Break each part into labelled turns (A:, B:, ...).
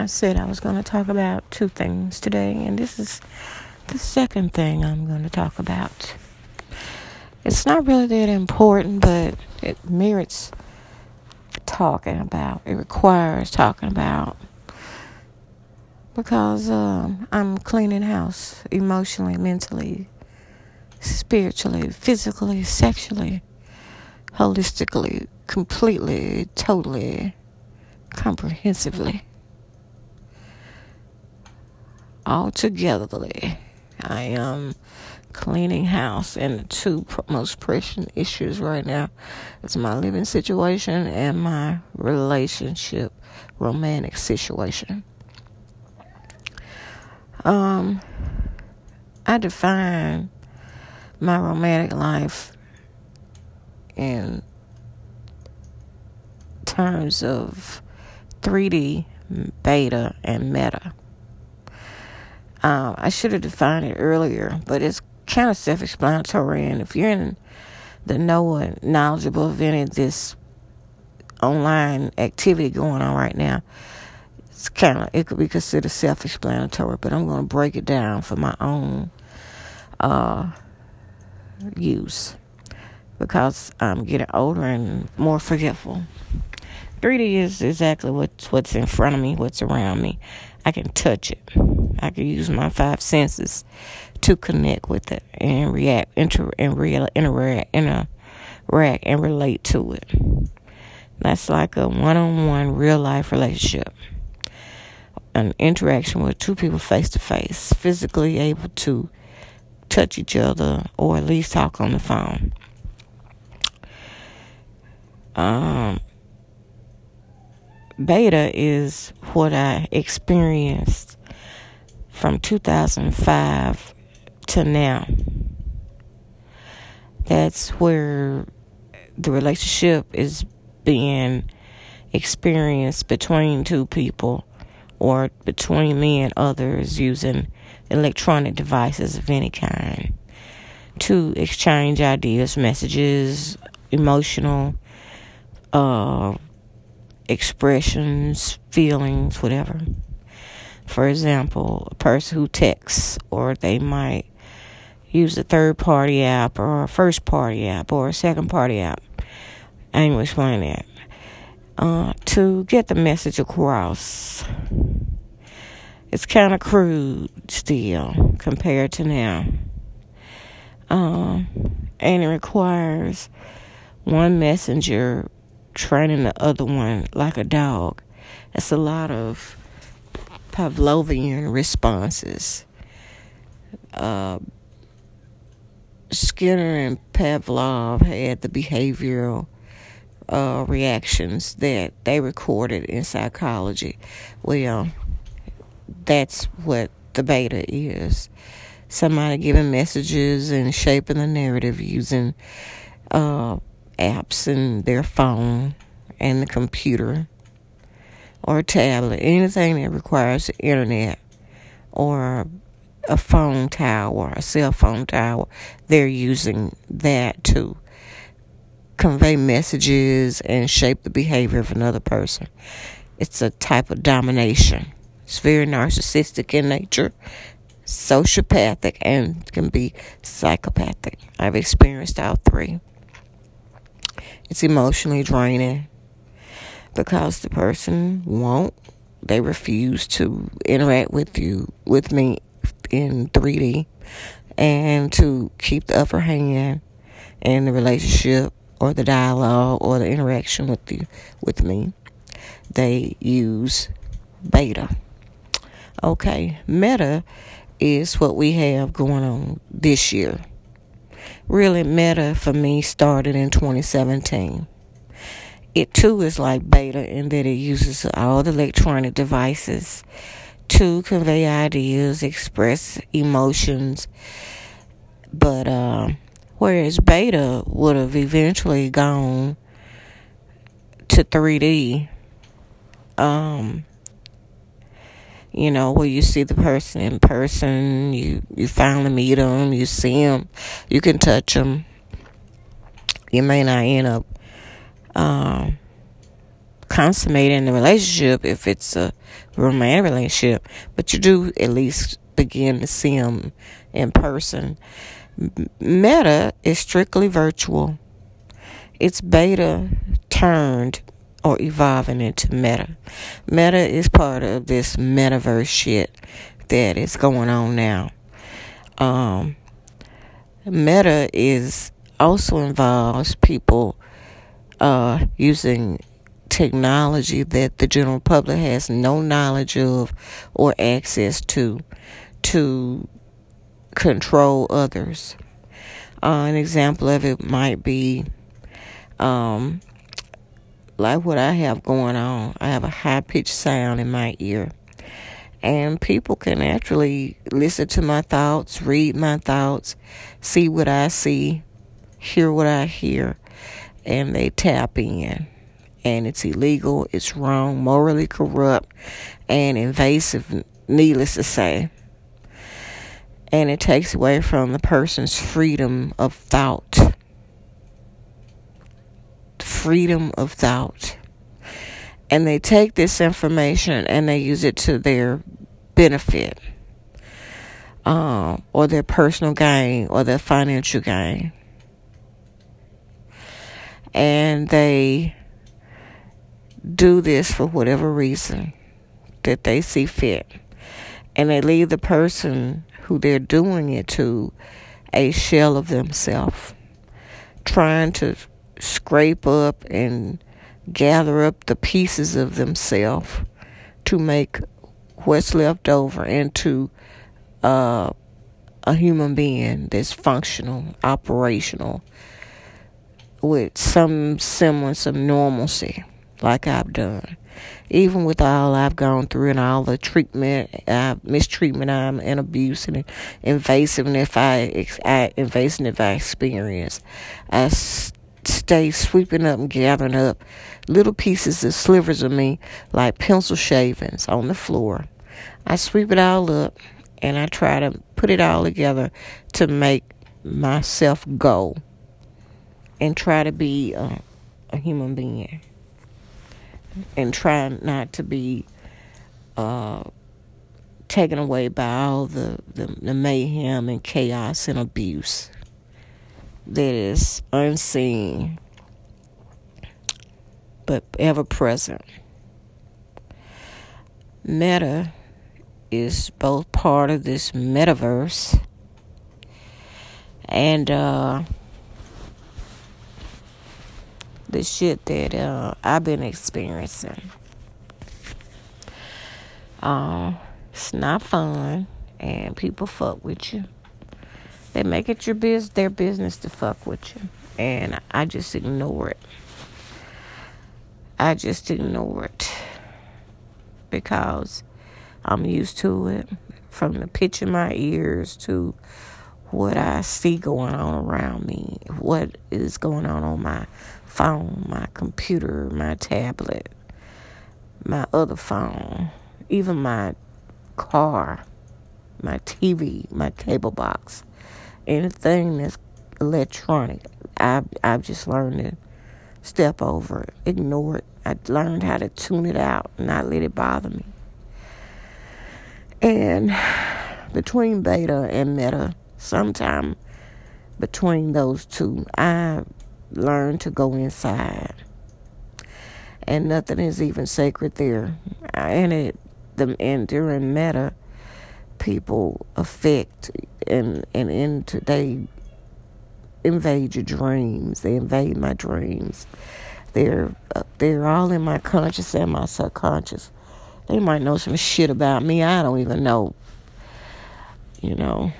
A: I said I was going to talk about two things today, and this is the second thing I'm going to talk about. It's not really that important, but it merits talking about. It requires talking about because um, I'm cleaning house emotionally, mentally, spiritually, physically, sexually, holistically, completely, totally, comprehensively, altogetherly. I am cleaning house, and the two most pressing issues right now is my living situation and my relationship, romantic situation. Um, I define my romantic life in terms of 3D, beta, and meta. Um, I should have defined it earlier, but it's kind of self explanatory. And if you're in the know knowledgeable of any of this online activity going on right now, it's kind of, it could be considered self explanatory, but I'm going to break it down for my own uh, use because I'm getting older and more forgetful. 3D is exactly what's what's in front of me, what's around me. I can touch it. I can use my five senses to connect with it and react, inter, and real, interact, interact, and relate to it. That's like a one-on-one real life relationship, an interaction with two people face to face, physically able to touch each other or at least talk on the phone. Um, beta is what I experienced from 2005 to now. That's where the relationship is being experienced between two people or between me and others using electronic devices of any kind to exchange ideas, messages, emotional uh, expressions, feelings, whatever. For example, a person who texts, or they might use a third party app, or a first party app, or a second party app. I ain't explain that. Uh, to get the message across. It's kind of crude still compared to now. Um, and it requires one messenger training the other one like a dog. It's a lot of Pavlovian responses. Uh, Skinner and Pavlov had the behavioral uh, reactions that they recorded in psychology. Well, that's what the beta is. Somebody giving messages and shaping the narrative using uh, apps in their phone and the computer or tablet, anything that requires the internet or a phone tower, a cell phone tower, they're using that to convey messages and shape the behavior of another person. It's a type of domination. It's very narcissistic in nature, sociopathic, and can be psychopathic. I've experienced all three. It's emotionally draining because the person won't, they refuse to interact with you, with me in 3D and to keep the upper hand in the relationship or the dialogue or the interaction with you with me. They use beta. Okay meta is what we have going on this year. Really meta for me started in 2017 it too is like beta in that it uses all the electronic devices to convey ideas, express emotions. But uh, whereas beta would have eventually gone to 3D, um, you know, where you see the person in person, you you finally meet them, you see them, you can touch them. You may not end up um, consummating the relationship if it's a romantic relationship, but you do at least begin to see them in person. Meta is strictly virtual. It's beta turned or evolving into meta. Meta is part of this metaverse shit that is going on now. Um, meta is also involves people uh, using technology that the general public has no knowledge of or access to to control others. Uh, an example of it might be um, like what I have going on. I have a high pitched sound in my ear. And people can actually listen to my thoughts, read my thoughts, see what I see, hear what I hear, and they tap in. And it's illegal, it's wrong, morally corrupt, and invasive, needless to say. And it takes away from the person's freedom of thought freedom of thought. And they take this information and they use it to their benefit, uh, or their personal gain, or their financial gain. And they do this for whatever reason that they see fit. And they leave the person who they're doing it to a shell of themselves, trying to scrape up and gather up the pieces of themselves to make what's left over into uh, a human being that's functional, operational, with some semblance of normalcy, like I've done. Even with all I've gone through and all the treatment, uh, mistreatment, um, and abuse and invasiveness I, I invasiveness I experience, I stay sweeping up and gathering up little pieces of slivers of me like pencil shavings on the floor. I sweep it all up and I try to put it all together to make myself go and try to be a, a human being and try not to be uh, taken away by all the, the, the mayhem and chaos and abuse that is unseen but ever present. Meta is both part of this metaverse and uh, the shit that uh, I've been experiencing. Uh, it's not fun, and people fuck with you. They make it your biz their business to fuck with you. And I just ignore it. I just ignore it. Because I'm used to it. From the pitch in my ears to what I see going on around me, what is going on on my phone, my computer, my tablet, my other phone, even my car, my TV, my cable box anything that's electronic, I've, I've just learned to step over it, ignore it. I learned how to tune it out, not let it bother me. And between beta and meta, sometime between those two, I learned to go inside. And nothing is even sacred there. And it, the, and during meta, people affect and and into they invade your dreams. They invade my dreams. They're they're all in my conscious and my subconscious. They might know some shit about me I don't even know. You know,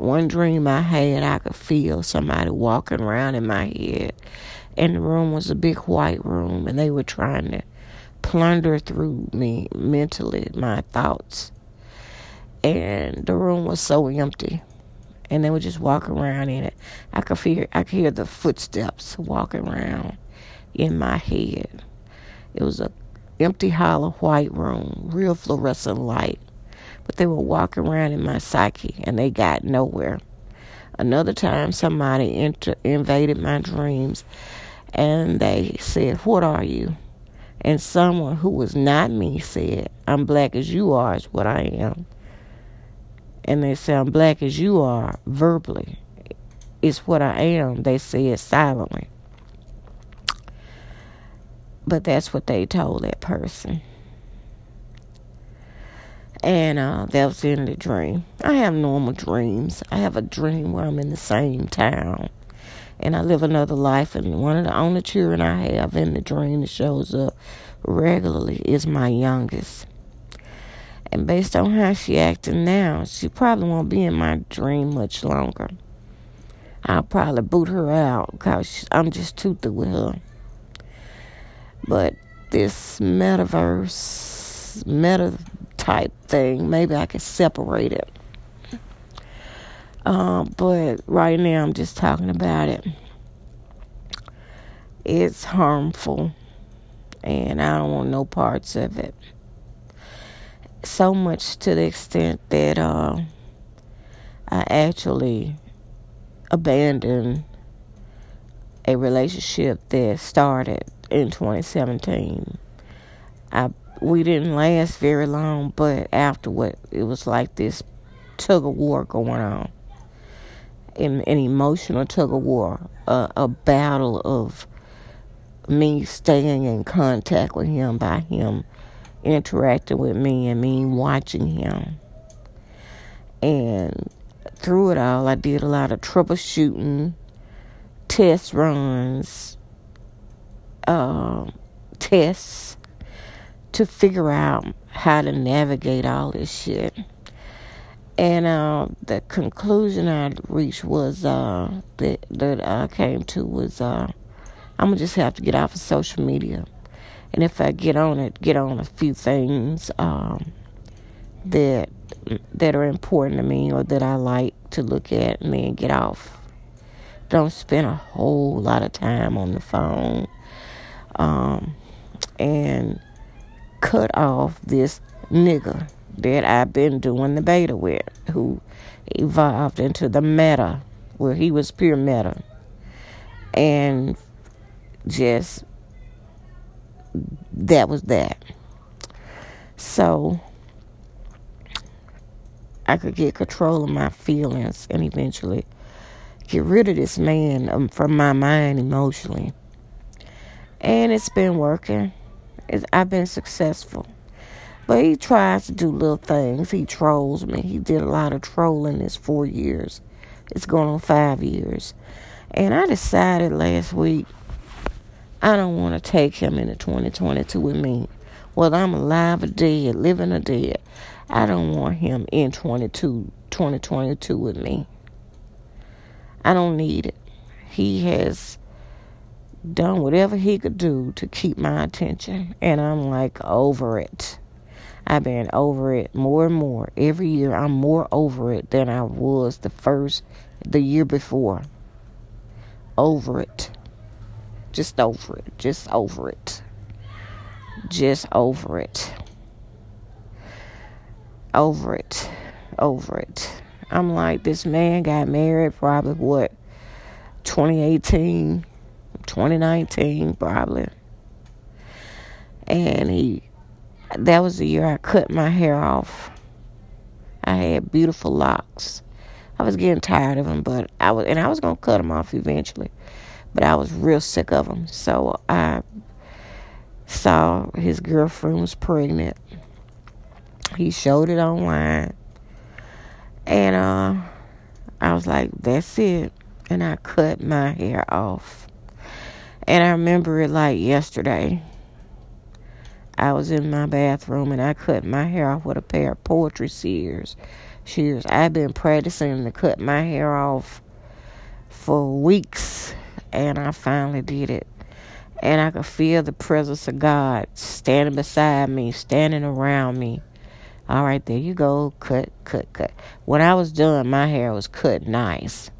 A: one dream I had, I could feel somebody walking around in my head, and the room was a big white room, and they were trying to plunder through me mentally, my thoughts. And the room was so empty and they would just walk around in it. I could feel i could hear the footsteps walking around in my head. It was a empty hollow white room real fluorescent light but they were walking around in my psyche and they got nowhere another time somebody enter, invaded my dreams and they said what are you And someone who was not me said, I'm black as you are, is what I am. And they said, I'm black as you are, verbally. It's what I am, they said silently. But that's what they told that person. And uh, that was in the dream. I have normal dreams. I have a dream where I'm in the same town and I live another life. And one of the only children I have in the dream that shows up regularly is my youngest. And based on how she acting now, she probably won't be in my dream much longer. I'll probably boot her out because I'm just too through with her. But this metaverse, meta type thing, maybe I could separate it. Um, but right now I'm just talking about it. It's harmful, and I don't want no parts of it. So much to the extent that uh, I actually abandoned a relationship that started in 2017. I we didn't last very long, but afterward it was like this tug of war going on an, an emotional tug of war, a, a battle of me staying in contact with him by him interacting with me and me watching him. And through it all, I did a lot of troubleshooting, test runs, uh, tests to figure out how to navigate all this shit. And uh, the conclusion I reached was uh, that that I came to was uh, I'm gonna just have to get off of social media, and if I get on it, get on a few things um, that that are important to me or that I like to look at, and then get off. Don't spend a whole lot of time on the phone, um, and cut off this nigga that I've been doing the beta with, who evolved into the meta, where he was pure meta. And just that was that. So I could get control of my feelings and eventually get rid of this man um, from my mind emotionally. And it's been working. I've been successful. But he tries to do little things. He trolls me. He did a lot of trolling this four years. It's going on five years. And I decided last week I don't want to take him into 2022 with me. Whether I'm alive or dead, living or dead, I don't want him in 22, 2022 with me. I don't need it. He has done whatever he could do to keep my attention, and I'm like over it. I've been over it more and more. Every year I'm more over it than I was the first, the year before. Over it. Just over it. Just over it. Just over it. Over it. Over it. I'm like, this man got married probably what, 2018, 2019, probably. And he that was the year I cut my hair off. I had beautiful locks. I was getting tired of them, but I was, and I was gonna cut them off eventually, but I was real sick of them. So I saw his girlfriend was pregnant. He showed it online, and uh, I was like, "That's it," and I cut my hair off. And I remember it like yesterday. I was in my bathroom and I cut my hair off with a pair of poetry shears. Shears. I've been practicing to cut my hair off for weeks and I finally did it. And I could feel the presence of God standing beside me, standing around me. All right, there you go. Cut, cut, cut. When I was done, my hair was cut nice.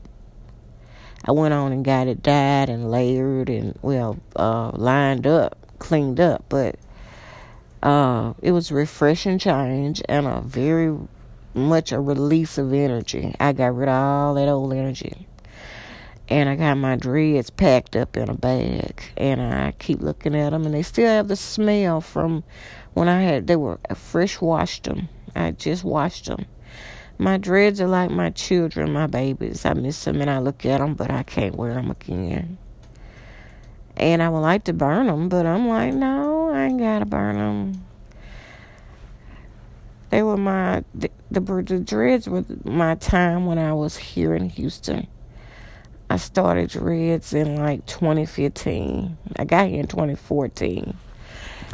A: I went on and got it dyed and layered and, well, uh, lined up, cleaned up. But uh, it was a refreshing change and a very much a release of energy. I got rid of all that old energy. and I got my dreads packed up in a bag, and I keep looking at them, and they still have the smell from when I had they were I fresh washed them. I just washed them. My dreads are like my children, my babies. I miss them, and I look at them, but I can't wear them again. And I would like to burn them, but I'm like, no, I ain't gotta burn them. They were my the, the, the dreads were my time when I was here in Houston I started dreads in like 2015. I got here in 2014.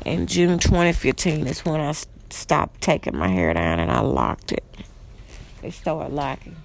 A: In June 2015 is when I stopped taking my hair down and I locked it. They start locking.